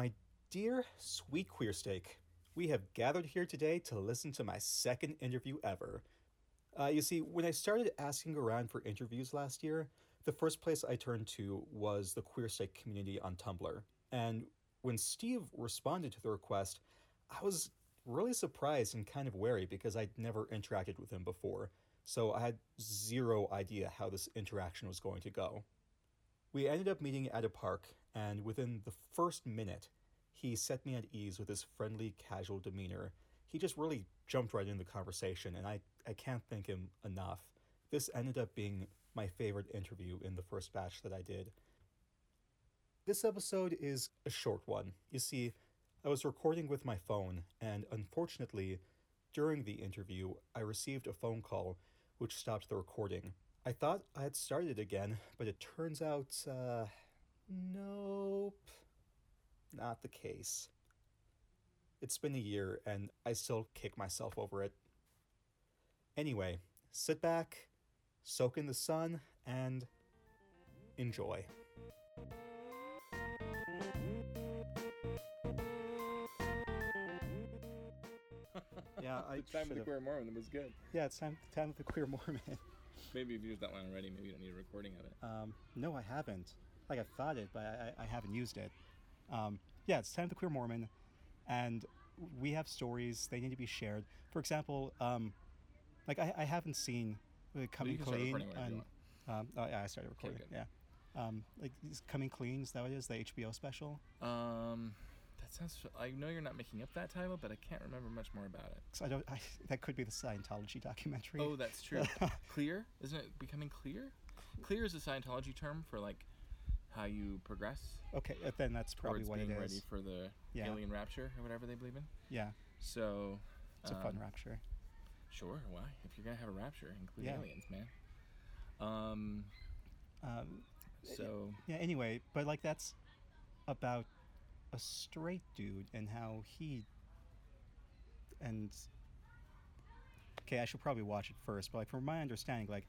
My dear sweet queer steak, we have gathered here today to listen to my second interview ever. Uh, you see, when I started asking around for interviews last year, the first place I turned to was the queer steak community on Tumblr. And when Steve responded to the request, I was really surprised and kind of wary because I'd never interacted with him before, so I had zero idea how this interaction was going to go. We ended up meeting at a park, and within the first minute, he set me at ease with his friendly, casual demeanor. He just really jumped right into the conversation, and I, I can't thank him enough. This ended up being my favorite interview in the first batch that I did. This episode is a short one. You see, I was recording with my phone, and unfortunately, during the interview, I received a phone call which stopped the recording. I thought I had started again, but it turns out, uh, nope, not the case. It's been a year, and I still kick myself over it. Anyway, sit back, soak in the sun, and enjoy. yeah, I the time of the should've- queer Mormon was good. Yeah, it's time time of the queer Mormon. Maybe you've used that line already. Maybe you don't need a recording of it. Um, no, I haven't. Like I've thought it, but I, I haven't used it. Um, yeah, it's time to the queer Mormon, and we have stories. They need to be shared. For example, um, like I, I haven't seen uh, Coming Clean. and, um, oh yeah, I started recording. good. yeah, um, like Coming Clean. Is that what it is? The HBO special. Um, that sounds. I know you're not making up that title, but I can't remember much more about it. 'Cause I don't. I, that could be the Scientology documentary. Oh, that's true. clear, isn't it becoming clear? Clear is a Scientology term for like how you progress okay. uh, Then that's probably what being it ready for the Yeah. alien rapture or whatever they believe in. yeah, So, it's a fun um, rapture. Sure, why? If you're gonna have a rapture, include Yeah. aliens, man. Um. Um, So Yeah, anyway, but like that's about a straight dude and how he and okay, I should probably watch it first, but like from my understanding, like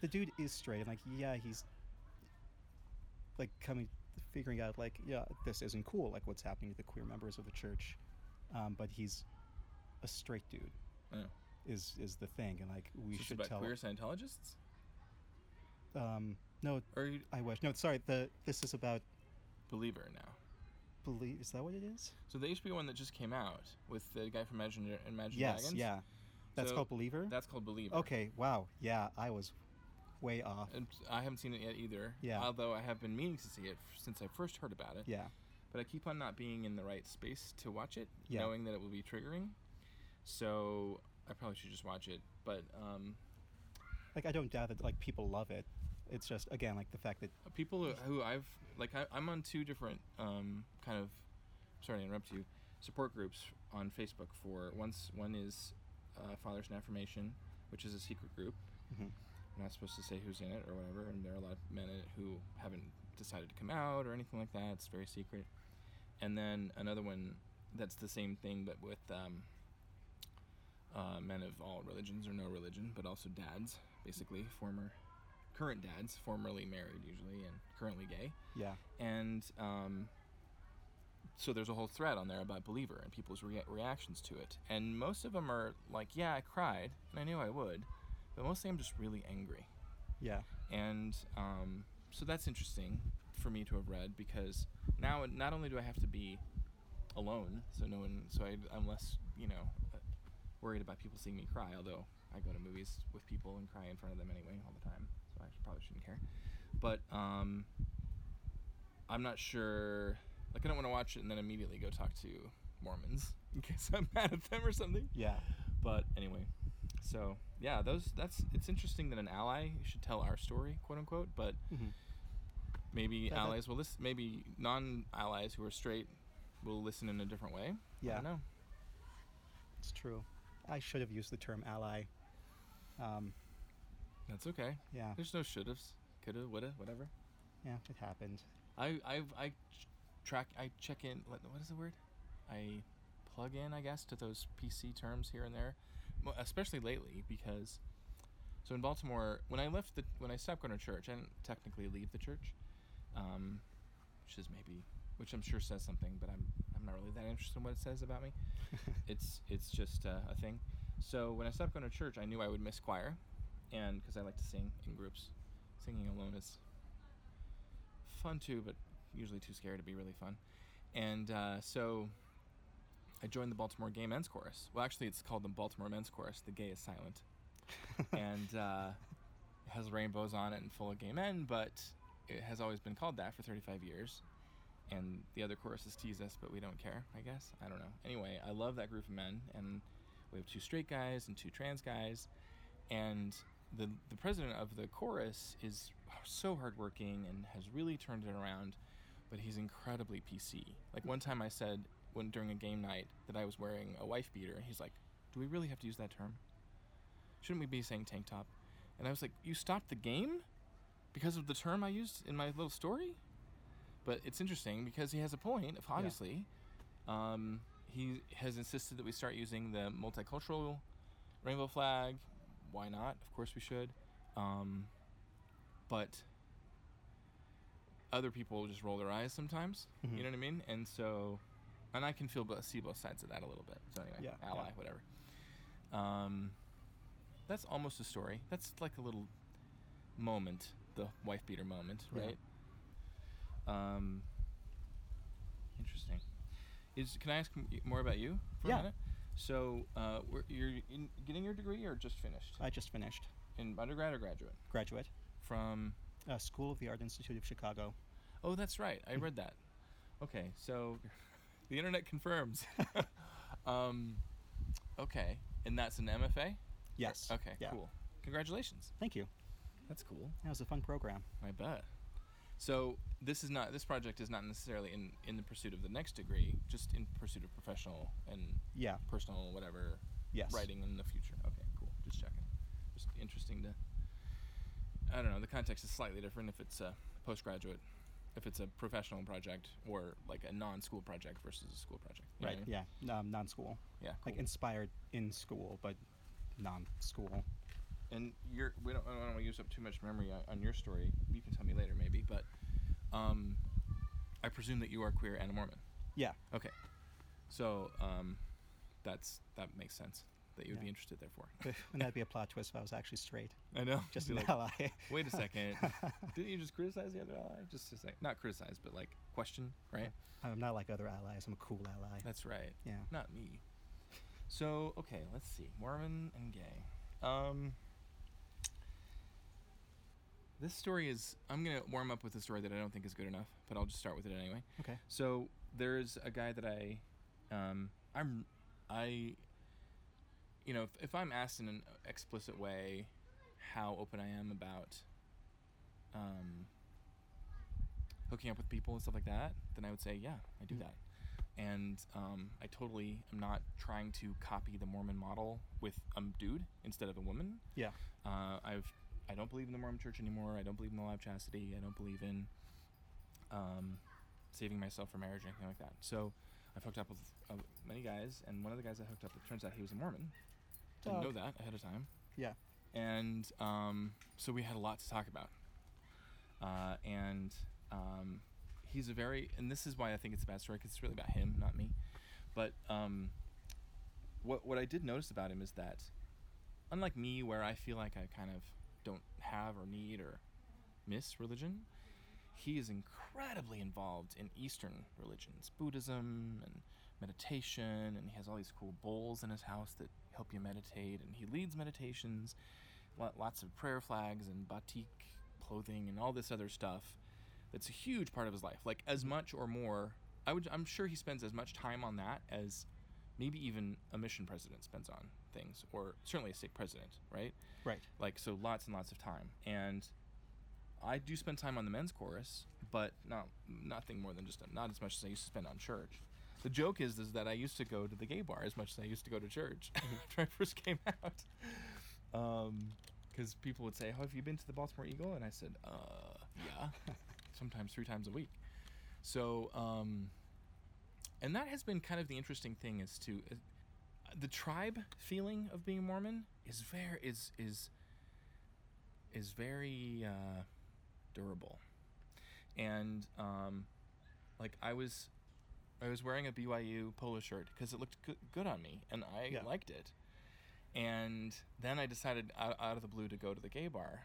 the dude is straight and like yeah, he's like coming figuring out like yeah, this isn't cool, like what's happening to the queer members of the church. Um, but he's a straight dude oh. is is the thing and like we this should about tell queer Scientologists? um no Or you- I wish no sorry the this is about believer now? Believe is that what it is? So the HBO one that just came out with the guy from Imagine Imagine Yes, Dragons. yeah. That's So called Believer? That's called Believer. Okay, wow. Yeah, I was way off. And I haven't seen it yet either. Yeah. Although I have been meaning to see it since I first heard about it. Yeah. But I keep on not being in the right space to watch it, Yeah. knowing that it will be triggering. So I probably should just watch it. But um, Like I don't doubt that like people love it. It's just again like the fact that people who, I've like I, I'm on two different um, kind of sorry to interrupt you support groups on Facebook for once one is uh, Fathers in Affirmation, which is a secret group. Mhm. I'm not supposed to say who's in it or whatever, and there are a lot of men in it who haven't decided to come out or anything like that. It's very secret. And then another one that's the same thing, but with um, uh, men of all religions or no religion, but also dads, basically former, current dads, formerly married usually and currently gay yeah. and um, so there's a whole thread on there about believer and people's rea- reactions to it and most of them are like yeah i cried and i knew i would but mostly i'm just really angry Yeah. and um, so that's interesting for me to have read because now not only do i have to be alone so no one so I, i'm less you know worried about people seeing me cry although i go to movies with people and cry in front of them anyway all the time so i probably shouldn't care but um, i'm not sure like i don't want to watch it and then immediately go talk to mormons in case i'm mad at them or something Yeah. but anyway so yeah those that's it's interesting that an ally should tell our story quote unquote but Mhm. maybe allies will listen maybe non-allies who are straight will listen in a different way Yeah. i don't know It's true. I should have used the term ally. Um, that's okay yeah. there's no should-haves coulda woulda whatever Yeah, it happened. i i i track i check in what what is the word i plug in i guess to those pc terms here and there especially lately because so in baltimore when i left the when i stopped going to church i didn't technically leave the church um, which is maybe which I'm sure says something, but I'm I'm not really that interested in what it says about me. it's it's just uh, a thing. So when I stopped going to church, I knew I would miss choir, and because I like to sing in groups, singing alone is fun too, but usually too scary to be really fun. And uh, so I joined the Baltimore Gay Men's Chorus. Well, actually, it's called the Baltimore Men's Chorus. The gay is silent, and uh, it has rainbows on it and full of gay men, but it has always been called that for 35 yees. And the other choruses tease us, but we don't care, I guess. I don't know. Anyway, I love that group of men, and we have two straight guys and two trans guys. And the, the president of the chorus is so hardworking and has really turned it around, but he's incredibly PC. Like one time I said when during a game night that I was wearing a wife beater, and he's like, Do we really have to use that term? Shouldn't we be saying tank top? And I was like, You stopped the game? Because of the term I used in my little story? But it's interesting because he has a point, obviously. Um, he has insisted that we start using the multicultural rainbow flag. Why not? Of course we should. Um, but other people just roll their eyes sometimes. Mhm. You know what I mean? And so, and I can feel bo- see both sides of that a little bit. So anyway, Yeah, ally, yeah. whatever. Um, that's almost a story. That's like a little moment, the wife beater moment, Yeah. Um, interesting. Is can I ask more about you for Yeah. a minute? So, uh, you're in, getting your degree or just finished I just finished. in undergrad or graduate? Graduate. From Uh, School of the Art Institute of Chicago. oh, that's right. I read that. Okay, so the internet confirms. um, okay, and that's an MFA. Yes. Okay, Yeah. cool. Congratulations. Thank you. That's cool. That was a fun program. I bet. So this is not this project is not necessarily in in the pursuit of the next degree, just in pursuit of professional and Yeah. personal whatever Yes. writing in the future. Okay, cool. Just checking. Just interesting to. I don't know. The context is slightly different if it's a postgraduate, if it's a professional project, or like a non-school project versus a school project. Right. I mean? Yeah. Um, non-school. Yeah. Like inspired in school, but non-school. And you're we don't I don't want to use up too much memory on, your story. You can tell me later maybe, but um, I presume that you are queer and a Mormon. Yeah. Okay. So um, that's that makes sense that you would Yeah. be interested therefore. Wouldn't that be a plot twist if I was actually straight? I know. Just an like, ally. Wait a second. Didn't you just criticize the other ally? Just to say, not criticize, but like question, right? I'm not like other allies. I'm a cool ally. That's right. yeah. Not me. So okay, let's see. Mormon and gay. Um, this story is. I'm gonna warm up with a story that I don't think is good enough, but I'll just start with it anyway. Okay. So there's a guy that I, um, I'm, I, you know, if, if I'm asked in an explicit way how open I am about, um, hooking up with people and stuff like that, then I would say, yeah, I do Mhm. that. And um, I totally am not trying to copy the Mormon model with a dude instead of a woman. Yeah. Uh, I've I don't believe in the Mormon Church anymore. I don't believe in the law of chastity. I don't believe in um, saving myself for marriage or anything like that. So I've hooked up with uh, many guys, and one of the guys I hooked up with turns out he was a Mormon. Didn't Oh, know that ahead of time. Yeah. And um, so we had a lot to talk about. Uh, and um, he's a very, and this is why I think it's a bad story because it's really about him, not me. But um, what what I did notice about him is that, unlike me, where I feel like I kind of don't have or need or miss religion, he is incredibly involved in Eastern religions, Buddhism and meditation, and he has all these cool bowls in his house that help you meditate, and he leads meditations, lots of prayer flags and batik clothing and all this other stuff. That's a huge part of his life, like as much or more. I would, I'm sure he spends as much time on that as maybe even a mission president spends on things, or certainly a stake president, right? Right. like so lots and lots of time. And i do spend time on the men's chorus but not nothing more than just not as much as i used to spend on church. The joke is is that i used to go to the gay bar as much as i used to go to church after i first came out. Um because people would say how have you been to the baltimore eagle? And i said uh yeah. Sometimes three times a week. So um and that has been kind of the interesting thing is to uh, the tribe feeling of being Mormon is very is is is very uh, durable, and um, like I was, I was wearing a BYU polo shirt because it looked good, good on me and I Yeah. liked it. And then I decided out, out of the blue to go to the gay bar,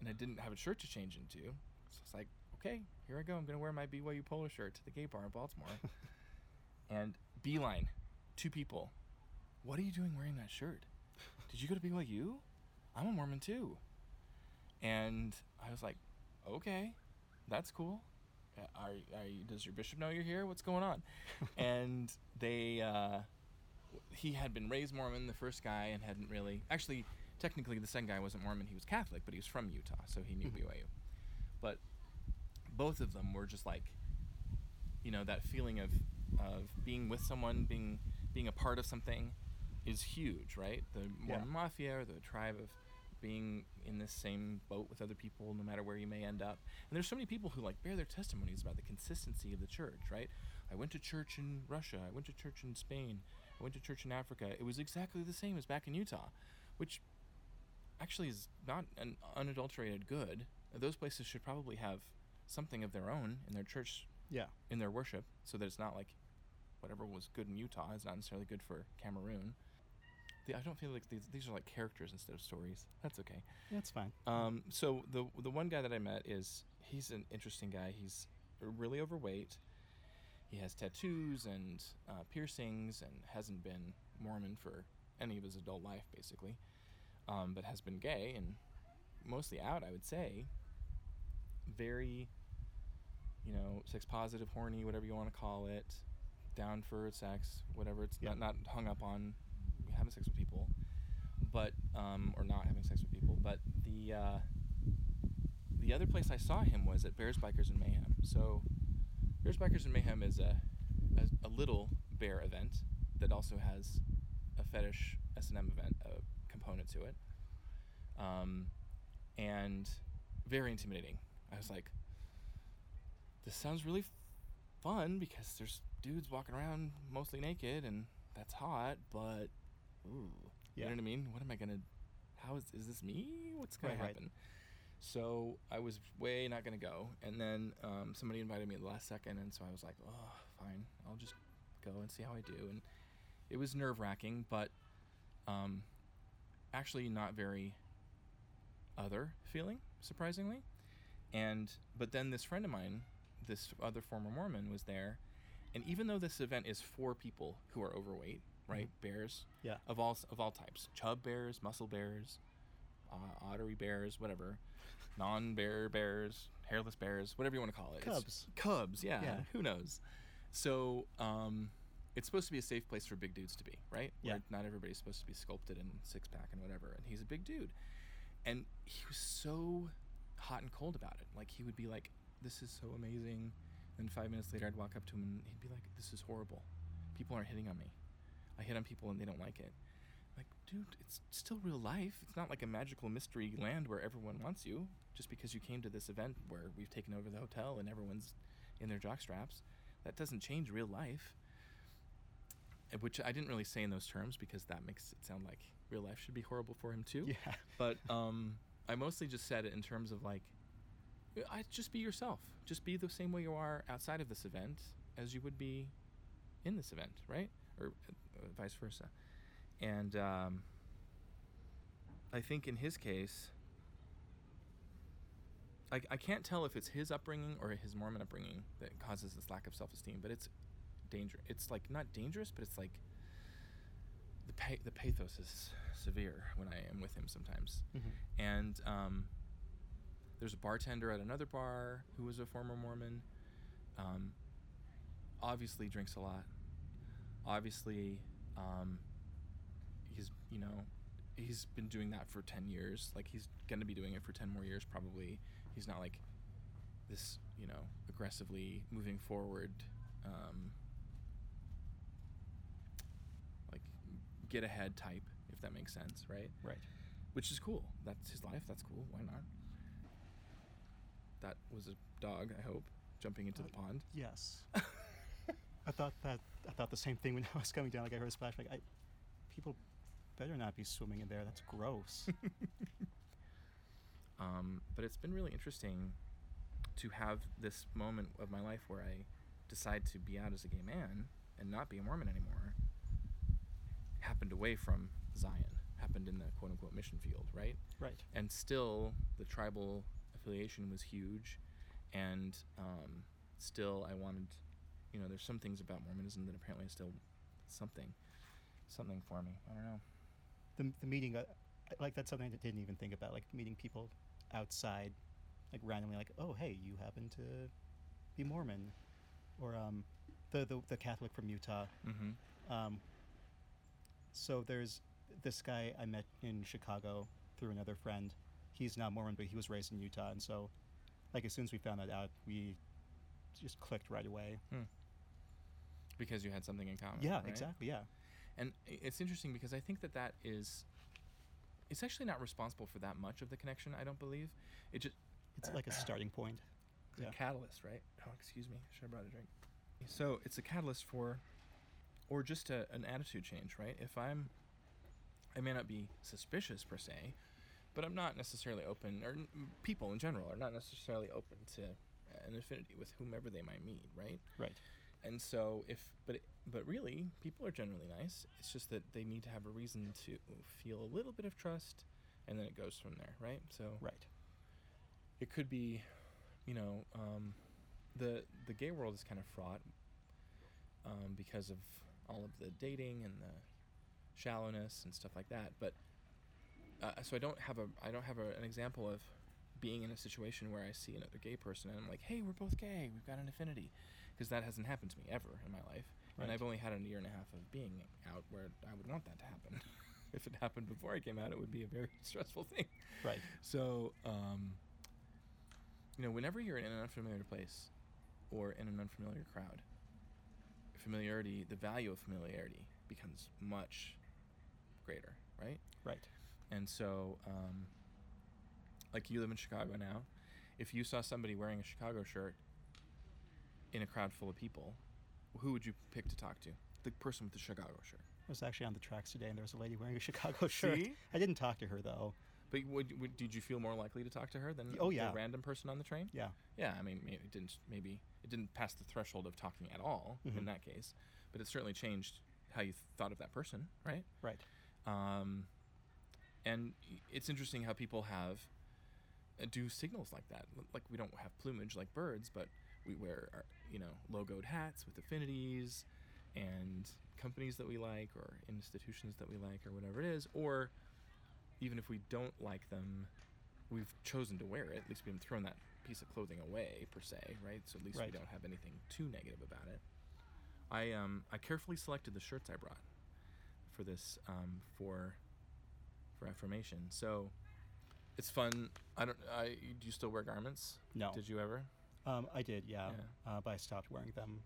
and I didn't have a shirt to change into. So it's like, okay, here I go. I'm gonna wear my BYU polo shirt to the gay bar in Baltimore. and beeline, two people. What are you doing wearing that shirt? Did you go to BYU? I'm a Mormon too. And I was like, okay, that's cool. Uh, Are, are you, does your bishop know you're here? What's going on? and they, uh, he had been raised Mormon, the first guy, and hadn't really. Actually, technically, the second guy wasn't Mormon. He was Catholic, but he was from Utah, so he knew Mhm. BYU. But both of them were just like, you know, that feeling of of being with someone, being being a part of something, is huge, right? The Yeah. Mafia, or the tribe of being in this same boat with other people, no matter where you may end up. And there's so many people who like bear their testimonies about the consistency of the church, right? I went to church in Russia. I went to church in Spain. I went to church in Africa. It was exactly the same as back in Utah, which actually is not an unadulterated good. Those places should probably have something of their own in their church, Yeah. in their worship, so that it's not like whatever was good in Utah is not necessarily good for Cameroon. The, I don't feel like these, these are like characters instead of stories. That's okay. That's fine. Um, so the the one guy that I met is he's an interesting guy. He's really overweight. He has tattoos and uh, piercings and hasn't been Mormon for any of his adult life, basically. Um, but has been gay and mostly out, I would say. Very, you know, sex positive, horny, whatever you want to call it. Down for sex, whatever. It's Yeah. not not hung up on having sex with people, but um, or not having sex with people. But the uh, the other place I saw him was at Bears Bikers and Mayhem. So Bears Bikers and Mayhem is a, a a little bear event that also has a fetish S and M event uh, component to it, um, and very intimidating. I was like, this sounds really fun because there's dudes walking around mostly naked and that's hot, but ooh, you know what I mean? What am I gonna? How is is this me? What's gonna Right, right. happen? So I was way not gonna go, and then um, somebody invited me at the last second, and so I was like, oh, fine, I'll just go and see how I do. And it was nerve wracking, but um, actually not very other feeling, surprisingly. And but then this friend of mine, this other former Mormon, was there, and even though this event is for people who are overweight, right, bears Yeah. of all of all types, chub bears, muscle bears, uh, ottery bears, whatever, non-bear bears, hairless bears, whatever you want to call it. It's- Cubs. Cubs, yeah, Yeah. Who knows? So um, it's supposed to be a safe place for big dudes to be, right? Yeah. Where not everybody's supposed to be sculpted and six pack and whatever. And he's a big dude, and he was so hot and cold about it. Like he would be like, "This is so amazing," and five minutes later, I'd walk up to him and he'd be like, "This is horrible. People aren't hitting on me. I hit on people and they don't like it." Like, dude, it's still real life. It's not like a magical mystery land where everyone wants you just because you came to this event where we've taken over the hotel and everyone's in their jock straps. That doesn't change real life. Which I didn't really say in those terms because that makes it sound like real life should be horrible for him too. Yeah. But um, I mostly just said it in terms of like, I just be yourself. Just be the same way you are outside of this event as you would be in this event, right? Or uh, vice versa. And um, I think in his case, I, I can't tell if it's his upbringing or his Mormon upbringing that causes this lack of self esteem, but it's dangerous. It's like not dangerous, but it's like the pa- the pathos is severe when I am with him sometimes. Mhm. And um, there's a bartender at another bar who was a former Mormon. Um, obviously drinks a lot. Obviously, um, he's you know he's been doing that for 10 years like he's going to be doing it for 10 more years probably he's not like this you know aggressively moving forward um, like get ahead type if that makes sense right Right. which is cool that's his life that's cool why not that was a dog i hope jumping into the Uh, pond Yes. I thought that I thought the same thing when I was coming down. Like I heard a splash. Like I, people better not be swimming in there. That's gross. um, but it's been really interesting to have this moment of my life where I decide to be out as a gay man and not be a Mormon anymore happened away from Zion, happened in the quote unquote mission field, right? Right. And still, the tribal affiliation was huge, and um, still, I wanted, you know, there's some things about Mormonism that apparently is still something, something for me. I don't know. The, the meeting, uh, like that's something I didn't even think about. Like meeting people outside, like randomly, like, oh hey, you happen to be Mormon, or um, the the, the Catholic from Utah. Mm-hmm. Um, so there's this guy I met in Chicago through another friend. He's not Mormon, but he was raised in Utah, and so, like as soon as we found that out, we just clicked right away. Hmm. Because you had something in common. yeah, right? exactly. Yeah, And it's interesting because I think that that is, it's actually not responsible for that much of the connection. I don't believe. It just it's like a starting point. It's Yeah. a catalyst, right? Oh, excuse me. Should have brought a drink. So it's a catalyst for, or just a, an attitude change, right? If I'm, I may not be suspicious per se, but I'm not necessarily open, or people in general are not necessarily open to an affinity with whomever they might meet, right? Right. And so if, but but really, people are generally nice. It's just that they need to have a reason to feel a little bit of trust, and then it goes from there, right? So Right. it could be, you know, um, the the gay world is kind of fraught um, because of all of the dating and the shallowness and stuff like that. But uh, so I don't have a I don't have a, an example of being in a situation where I see another gay person and I'm like, hey, we're both gay, we've got an affinity, because that hasn't happened to me ever in my life, and I've only had a year and a half of being out where I would want that to happen. if it happened before I came out, it would be a very stressful thing. Right. So, um, you know, whenever you're in an unfamiliar place or in an unfamiliar crowd, familiarity, the value of familiarity becomes much greater, right? Right. And so, um, like you live in Chicago now, if you saw somebody wearing a Chicago shirt in a crowd full of people, who would you pick to talk to? The person with the Chicago shirt. I was actually on the tracks today, and there was a lady wearing a Chicago shirt. See? I didn't talk to her though. But would, would did you feel more likely to talk to her than Oh, yeah. the random person on the train? Yeah. Yeah, I mean, it didn't maybe it didn't pass the threshold of talking at all in Mhm. that case, but it certainly changed how you thought of that person, right? Right. Um, and it's interesting how people have uh, do signals like that. Like we don't have plumage like birds, but we wear our, you know logoed hats with affinities and companies that we like or institutions that we like or whatever it is, or even if we don't like them, we've chosen to wear it. At least we haven't thrown that piece of clothing away per se, right? So at least Right. we don't have anything too negative about it. I um I carefully selected the shirts I brought for this um for for affirmation. So it's fun. I don't. I do you still wear garments? No. Did you ever? Um, I did, yeah, Yeah. Uh, but I stopped wearing them.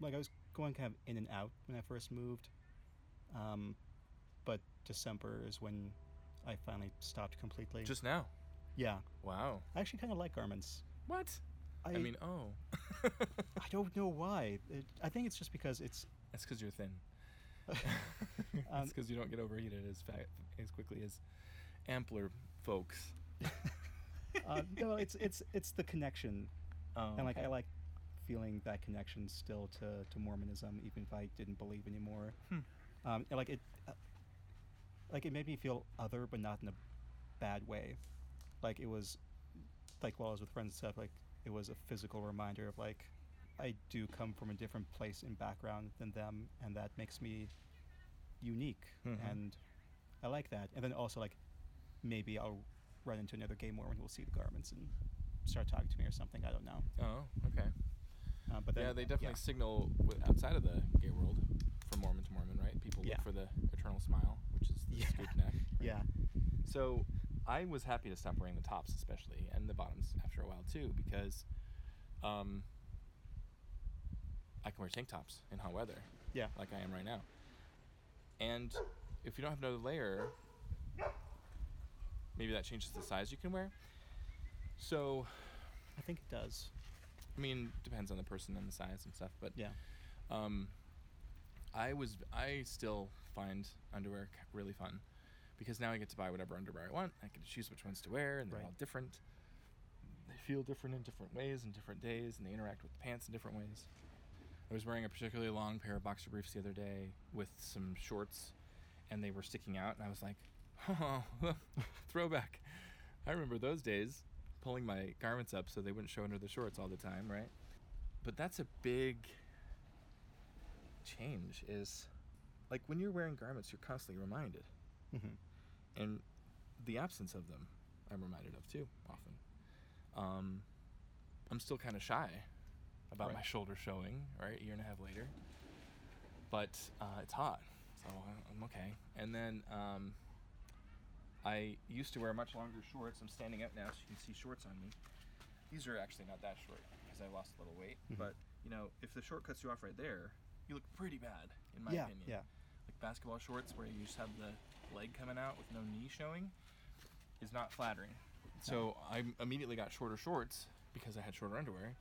Like I was going kind of in and out when I first moved, um, but December is when I finally stopped completely. Just now. yeah, Wow. I actually kind of like garments. What? I, I, mean, oh. I don't know why. It, I think it's just because it's. That's because you're thin. Um, it's because you don't get overheated as fa- as quickly as ampler folks. uh, no, it's it's it's the connection, Oh, and like okay. I like feeling that connection still to to Mormonism, even if I didn't believe anymore. Hmm. Um, and like it, uh, like it made me feel other, but not in a bad way. Like it was, like while I was with friends and stuff, like it was a physical reminder of like I do come from a different place and background than them, and that makes me unique, Mhm. and I like that. And then also like maybe I'll run into another gay Mormon who will see the garments and start talking to me or something. I don't know. Oh, okay. Uh, but then, yeah, they definitely signal outside of the gay world from Mormon to Mormon, right? People Yeah. look for the eternal smile, which is the Yeah. scoop neck. right? Yeah. So I was happy to stop wearing the tops, especially, and the bottoms after a while too, because um, I can wear tank tops in hot weather, Yeah. like I am right now. And if you don't have another layer, maybe that changes the size you can wear. So, I think it does. I mean, depends on the person and the size and stuff, but Yeah. um, I was I still find underwear really fun because now I get to buy whatever underwear I want. I can choose which ones to wear, and they're Right. all different. They feel different in different ways and different days, and they interact with the pants in different ways. I was wearing a particularly long pair of boxer briefs the other day with some shorts, and they were sticking out, and I was like, "Oh, throwback." I remember those days, pulling my garments up so they wouldn't show under the shorts all the time, right? But that's a big change. Is like when you're wearing garments, you're constantly reminded, Mm-hmm. and the absence of them, I'm reminded of too often. Um, I'm still kind of shy about my shoulder showing, right? A year and a half later, but uh, it's hot, so I'm okay. And then um, I used to wear much longer shorts. I'm standing up now, so you can see shorts on me. These are actually not that short because I lost a little weight. Mhm. But you know, if the short cuts you off right there, you look pretty bad, in my yeah, opinion yeah. like basketball shorts where you just have the leg coming out with no knee showing is not flattering. So I immediately got shorter shorts because I had shorter underwear.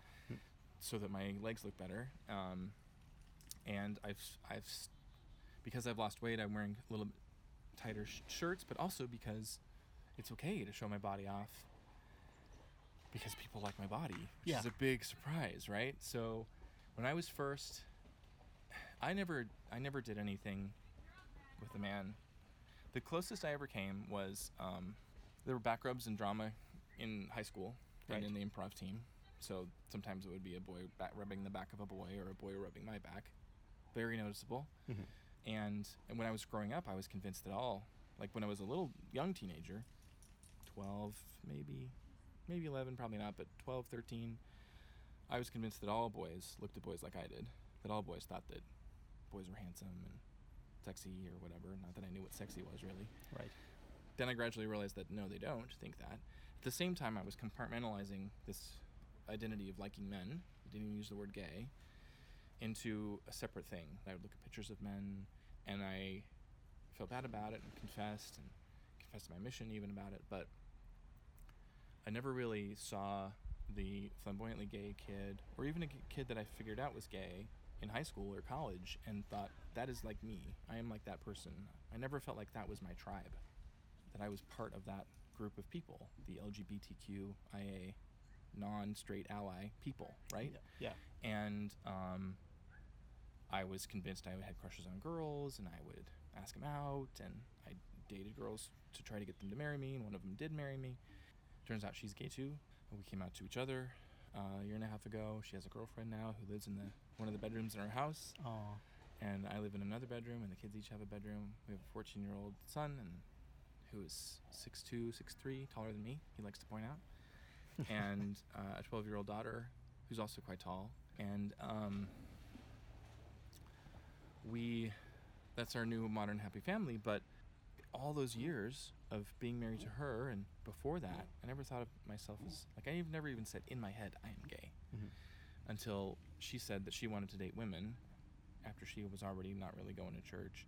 So that my legs look better. Um, and I've I've because I've lost weight, I'm wearing a little tighter sh- shirts, but also because it's okay to show my body off because people like my body, which Yeah. is a big surprise, right? So when I was first I never I never did anything with a man. The closest I ever came was um, there were back rubs and drama in high school Right. and in the improv team. So sometimes it would be a boy back rubbing the back of a boy or a boy rubbing my back. Very noticeable. Mm-hmm. And, and when I was growing up, I was convinced that all, like when I was a little young teenager, 12, maybe, maybe 11, probably not, but 12, 13, I was convinced that all boys looked at boys like I did. That all boys thought that boys were handsome and sexy or whatever. Not that I knew what sexy was really. Right. Then I gradually realized that no, they don't think that. At the same time, I was compartmentalizing this identity of liking men, I didn't even use the word gay, into a separate thing. I would look at pictures of men and I felt bad about it and confessed and confessed my mission even about it, but I never really saw the flamboyantly gay kid or even a kid that I figured out was gay in high school or college and thought that is like me. I am like that person. I never felt like that was my tribe. That I was part of that group of people, the LGBTQIA non-straight ally people, right? Yeah. and um, I was convinced I had crushes on girls, and I would ask them out, and I dated girls to try to get them to marry me, and one of them did marry me. Turns out she's gay too. We came out to each other uh, a year and a half ago. She has a girlfriend now who lives in the one of the bedrooms in our house, Oh. and I live in another bedroom, and the kids each have a bedroom. We have a 14-year-old son, and who is 6'2", 6'3", taller than me. He likes to point out, and uh, a 12-year-old daughter who's also quite tall, and um, we that's our new modern happy family. But all those years of being married to her, and before that, I never thought of myself as like I've never even said in my head I am gay Mhm. until she said that she wanted to date women after she was already not really going to church.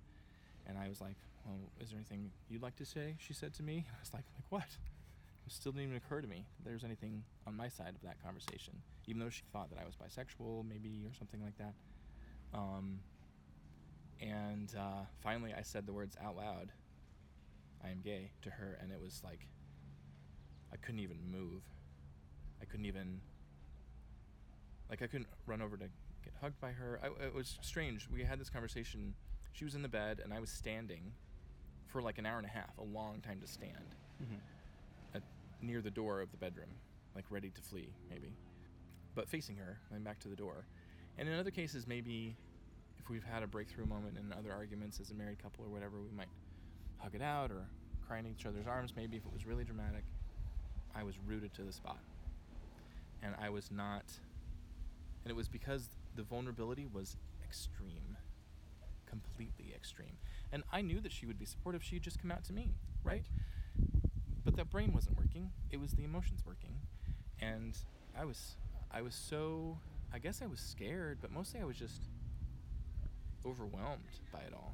And I was like, Well, is there anything you'd like to say? She said to me. And I was like, like what? Still didn't even occur to me that there was anything on my side of that conversation, even though she thought that I was bisexual, maybe, or something like that. Um, and uh, finally, I said the words out loud I am gay to her, and it was like I couldn't even move. I couldn't even like I couldn't run over to get hugged by her. I, it was strange. We had this conversation. She was in the bed, and I was standing for like an hour and a half, a long time to stand Mhm. Near the door of the bedroom, like ready to flee, maybe, but facing her, and back to the door. And in other cases, maybe if we've had a breakthrough moment in other arguments as a married couple or whatever, we might hug it out or cry in each other's arms. Maybe if it was really dramatic, I was rooted to the spot, and I was not. And it was because the vulnerability was extreme, completely extreme. And I knew that she would be supportive. She had just come out to me, right? But that brain wasn't working. It was the emotions working. And I was I was so I guess I was scared, but mostly I was just overwhelmed by it all.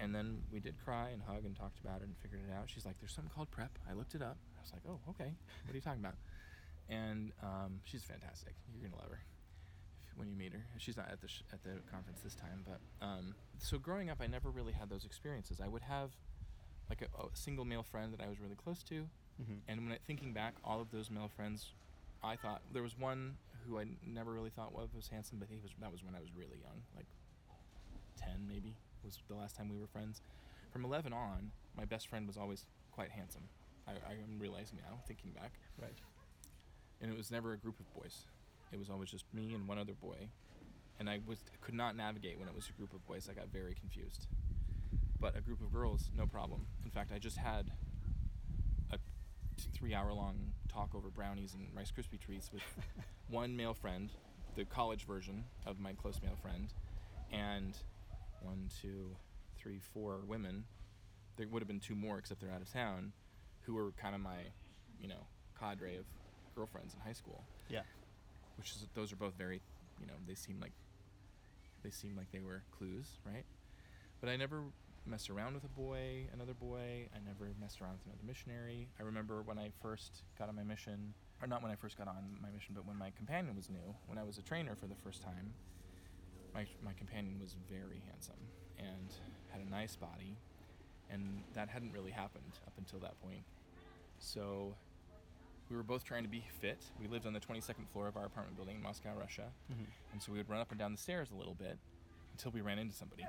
And then we did cry and hug and talked about it and figured it out. She's like, "There's something called prep." I looked it up. I was like, "Oh, okay. What are you talking about?" And um, she's fantastic. You're gonna love her when you meet her. She's not at the sh- at the conference this time, but um, so growing up, I never really had those experiences. I would have like a, a single male friend that I was really close to, Mhm. and when I, thinking back, all of those male friends, I thought there was one who I never really thought was, was handsome, but he was that was when I was really young, like ten maybe was the last time we were friends. From eleven on, my best friend was always quite handsome. I, I am realizing now, thinking back, Right. and it was never a group of boys. It was always just me and one other boy, and I was could not navigate when it was a group of boys. I got very confused. But a group of girls, no problem. In fact, I just had a t- three-hour-long talk over brownies and Rice Krispie treats with one male friend, the college version of my close male friend, and one, two, three, four women. There would have been two more, except they're out of town, who were kind of my, you know, cadre of girlfriends in high school. Yeah. Which is those are both very, you know, they seem like they seem like they were clues, right? But I never messed around with a boy, another boy. I never messed around with another missionary. I remember when I first got on my mission, or not when I first got on my mission, but when my companion was new, when I was a trainer for the first time. My my companion was very handsome and had a nice body, and that hadn't really happened up until that point. So we were both trying to be fit. We lived on the 22nd floor of our apartment building in Moscow, Russia. Mhm. And so we would run up and down the stairs a little bit until we ran into somebody.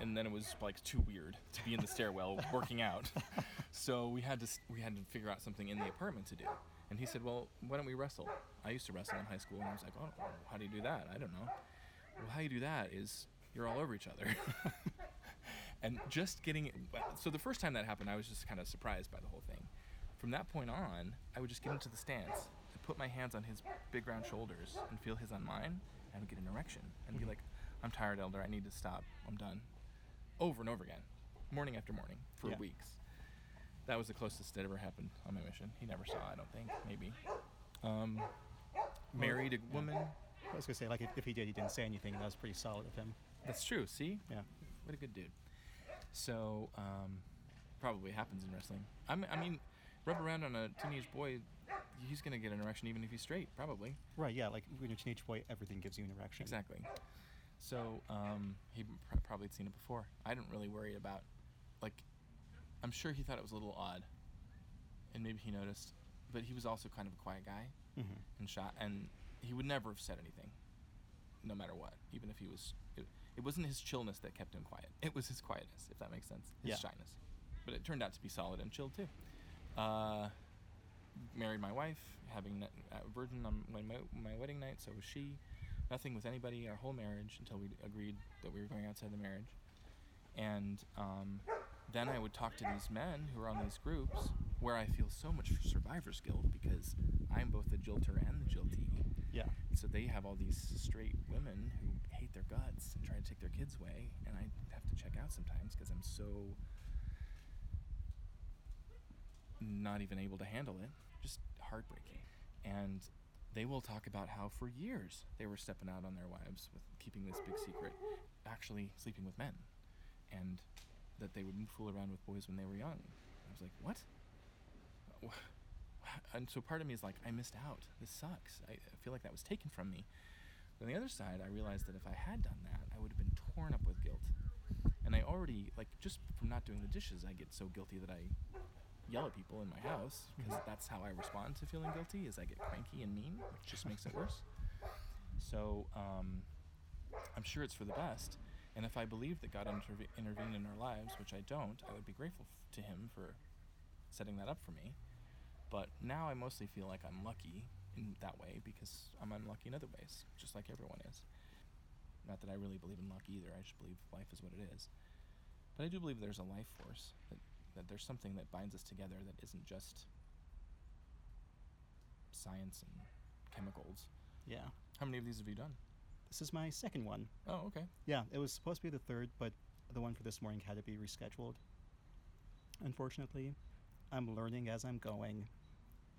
And then it was like too weird to be in the stairwell working out. So we had to we had to figure out something in the apartment to do. And he said, "Well, why don't we wrestle?" I used to wrestle in high school, and I was like, "Oh, how do you do that? I don't know." Well, how you do that is you're all over each other. and just getting so the first time that happened, I was just kind of surprised by the whole thing. From that point on, I would just get into the stance and put my hands on his big round shoulders and feel his on mine, and I would get an erection and be Mhm. like, "I'm tired, Elder. I need to stop. I'm done." Over and over again, morning after morning for Yeah. weeks. That was the closest it ever happened on my mission. He never saw, I don't think, maybe. Um, married a yeah. woman. I was gonna say like if, if he did, he didn't say anything. That was pretty solid of him. That's true. See, Yeah. what a good dude. So, um, probably happens in wrestling. I mean, I mean, rub around on a teenage boy, he's gonna get an erection even if he's straight, probably. Right. Yeah. Like when you're a teenage boy, everything gives you an erection. Exactly. So um, he pr- probably had seen it before. I didn't really worry about, like, I'm sure he thought it was a little odd, and maybe he noticed, but he was also kind of a quiet guy Mm-hmm. and shot, and he would never have said anything, no matter what, even if he was. It, it wasn't his chillness that kept him quiet. It was his quietness, if that makes sense. His Yeah. shyness, but it turned out to be solid and chill too. Uh, married my wife, having uh, virgin on my, my my wedding night. So was she. Nothing with anybody our whole marriage until we agreed that we were going outside the marriage. And um, then I would talk to these men who are on these groups where I feel so much survivor's guilt because I'm both the jilter and the jiltee. Yeah. So they have all these straight women who hate their guts and try to take their kids away, and I have to check out sometimes because I'm so not even able to handle it. Just heartbreaking. And they will talk about how for years they were stepping out on their wives with keeping this big secret, actually sleeping with men, and that they would fool around with boys when they were young. I was like, what? And so part of me is like, I missed out. This sucks. I feel like that was taken from me. But on the other side, I realized that if I had done that, I would have been torn up with guilt. And I already, like, just from not doing the dishes, I get so guilty that I yell at people in my house because that's how I respond to feeling guilty is I get cranky and mean, which just makes it worse. So um, I'm sure it's for the best. And if I believe that God interve- intervened in our lives, which I don't, I would be grateful f- to Him for setting that up for me. But now I mostly feel like I'm lucky in that way because I'm unlucky in other ways, just like everyone is. Not that I really believe in luck either. I just believe life is what it is. But I do believe there's a life force that that there's something that binds us together that isn't just science and chemicals. Yeah. How many of these have you done? This is my second one. Oh, okay. Yeah, it was supposed to be the third, but the one for this morning had to be rescheduled. Unfortunately, I'm learning as I'm going.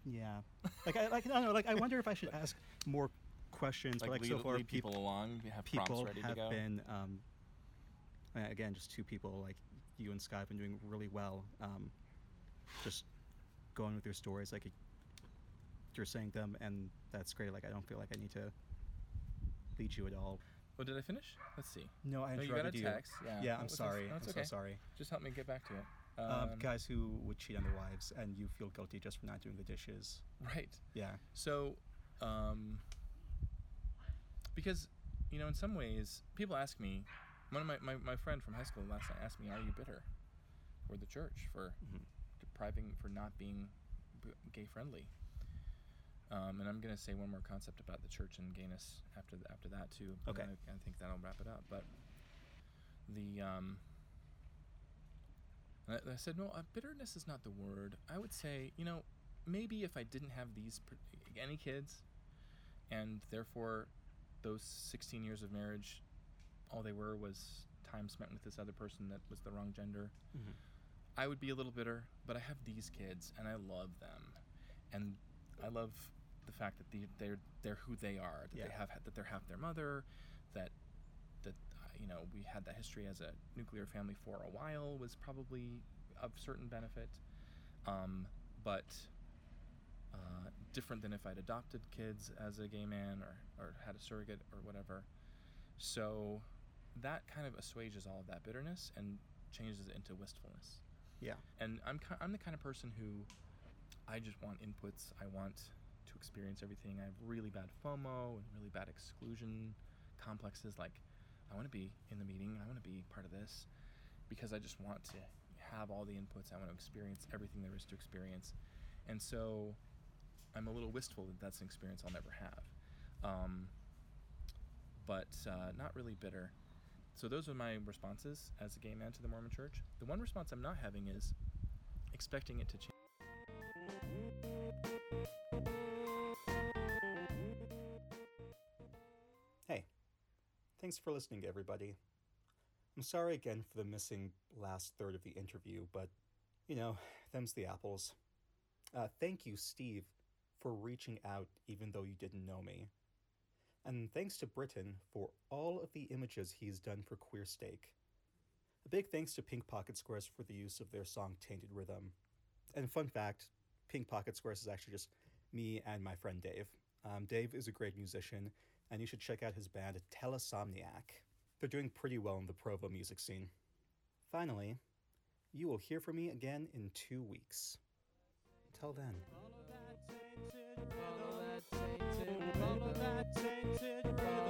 Yeah, like I like I don't know. Like I wonder if I should ask more questions. Like, but like lead, so far, lead peop- people along, have people ready have to go. been um, uh, again just two people like you and Scott have been doing really well. Um, just going with your stories, like you're saying them, and that's great. Like I don't feel like I need to lead you at all. Oh, did I finish? Let's see. No, I No, you got a interrupted text. Yeah. Yeah, What I'm sorry. No, I'm it's so sorry. Just help me get back to it. Um, guys who would cheat on their wives, and you feel guilty just for not doing the dishes. Right. Yeah. So, um, because you know in some ways people ask me one of my, my, my friend from high school last night asked me are you bitter for the church for Mhm. depriving for not being gay friendly um, and i'm going to say one more concept about the church and gayness after th- after that too Okay. I, I think that'll wrap it up but the um I, I said no uh, bitterness is not the word i would say you know maybe if i didn't have these any kids and therefore those 16 years of marriage all they were was time spent with this other person that was the wrong gender Mhm. i would be a little bitter but i have these kids and i love them and i love the fact that the, they're they're who they are that Yeah. they have that they're half their mother that that uh, you know we had that history as a nuclear family for a while was probably of certain benefit um, but uh, different than if I'd adopted kids as a gay man or, or had a surrogate or whatever. So that kind of assuages all of that bitterness and changes it into wistfulness. Yeah. And I'm, I'm the kind of person who I just want inputs. I want to experience everything. I have really bad FOMO and really bad exclusion complexes. Like, I want to be in the meeting. I want to be part of this because I just want to have all the inputs. I want to experience everything there is to experience. And so I'm a little wistful that that's an experience I'll never have. Um, but uh, not really bitter. So those are my responses as a gay man to the Mormon church. The one response I'm not having is expecting it to change. Hey, thanks for listening, everybody. I'm sorry again for the missing last third of the interview, but you know, them's the apples. Uh, thank you, Steve, for reaching out even though you didn't know me. And thanks to Britton for all of the images he's done for Queer Steak. A big thanks to Pink Pocket Squares for the use of their song Tainted Rhythm. And fun fact Pink Pocket Squares is actually just me and my friend Dave. Um, Dave is a great musician, and you should check out his band Telesomniac. They're doing pretty well in the Provo music scene. Finally, you will hear from me again in two weeks. Until then. All of that tainted river.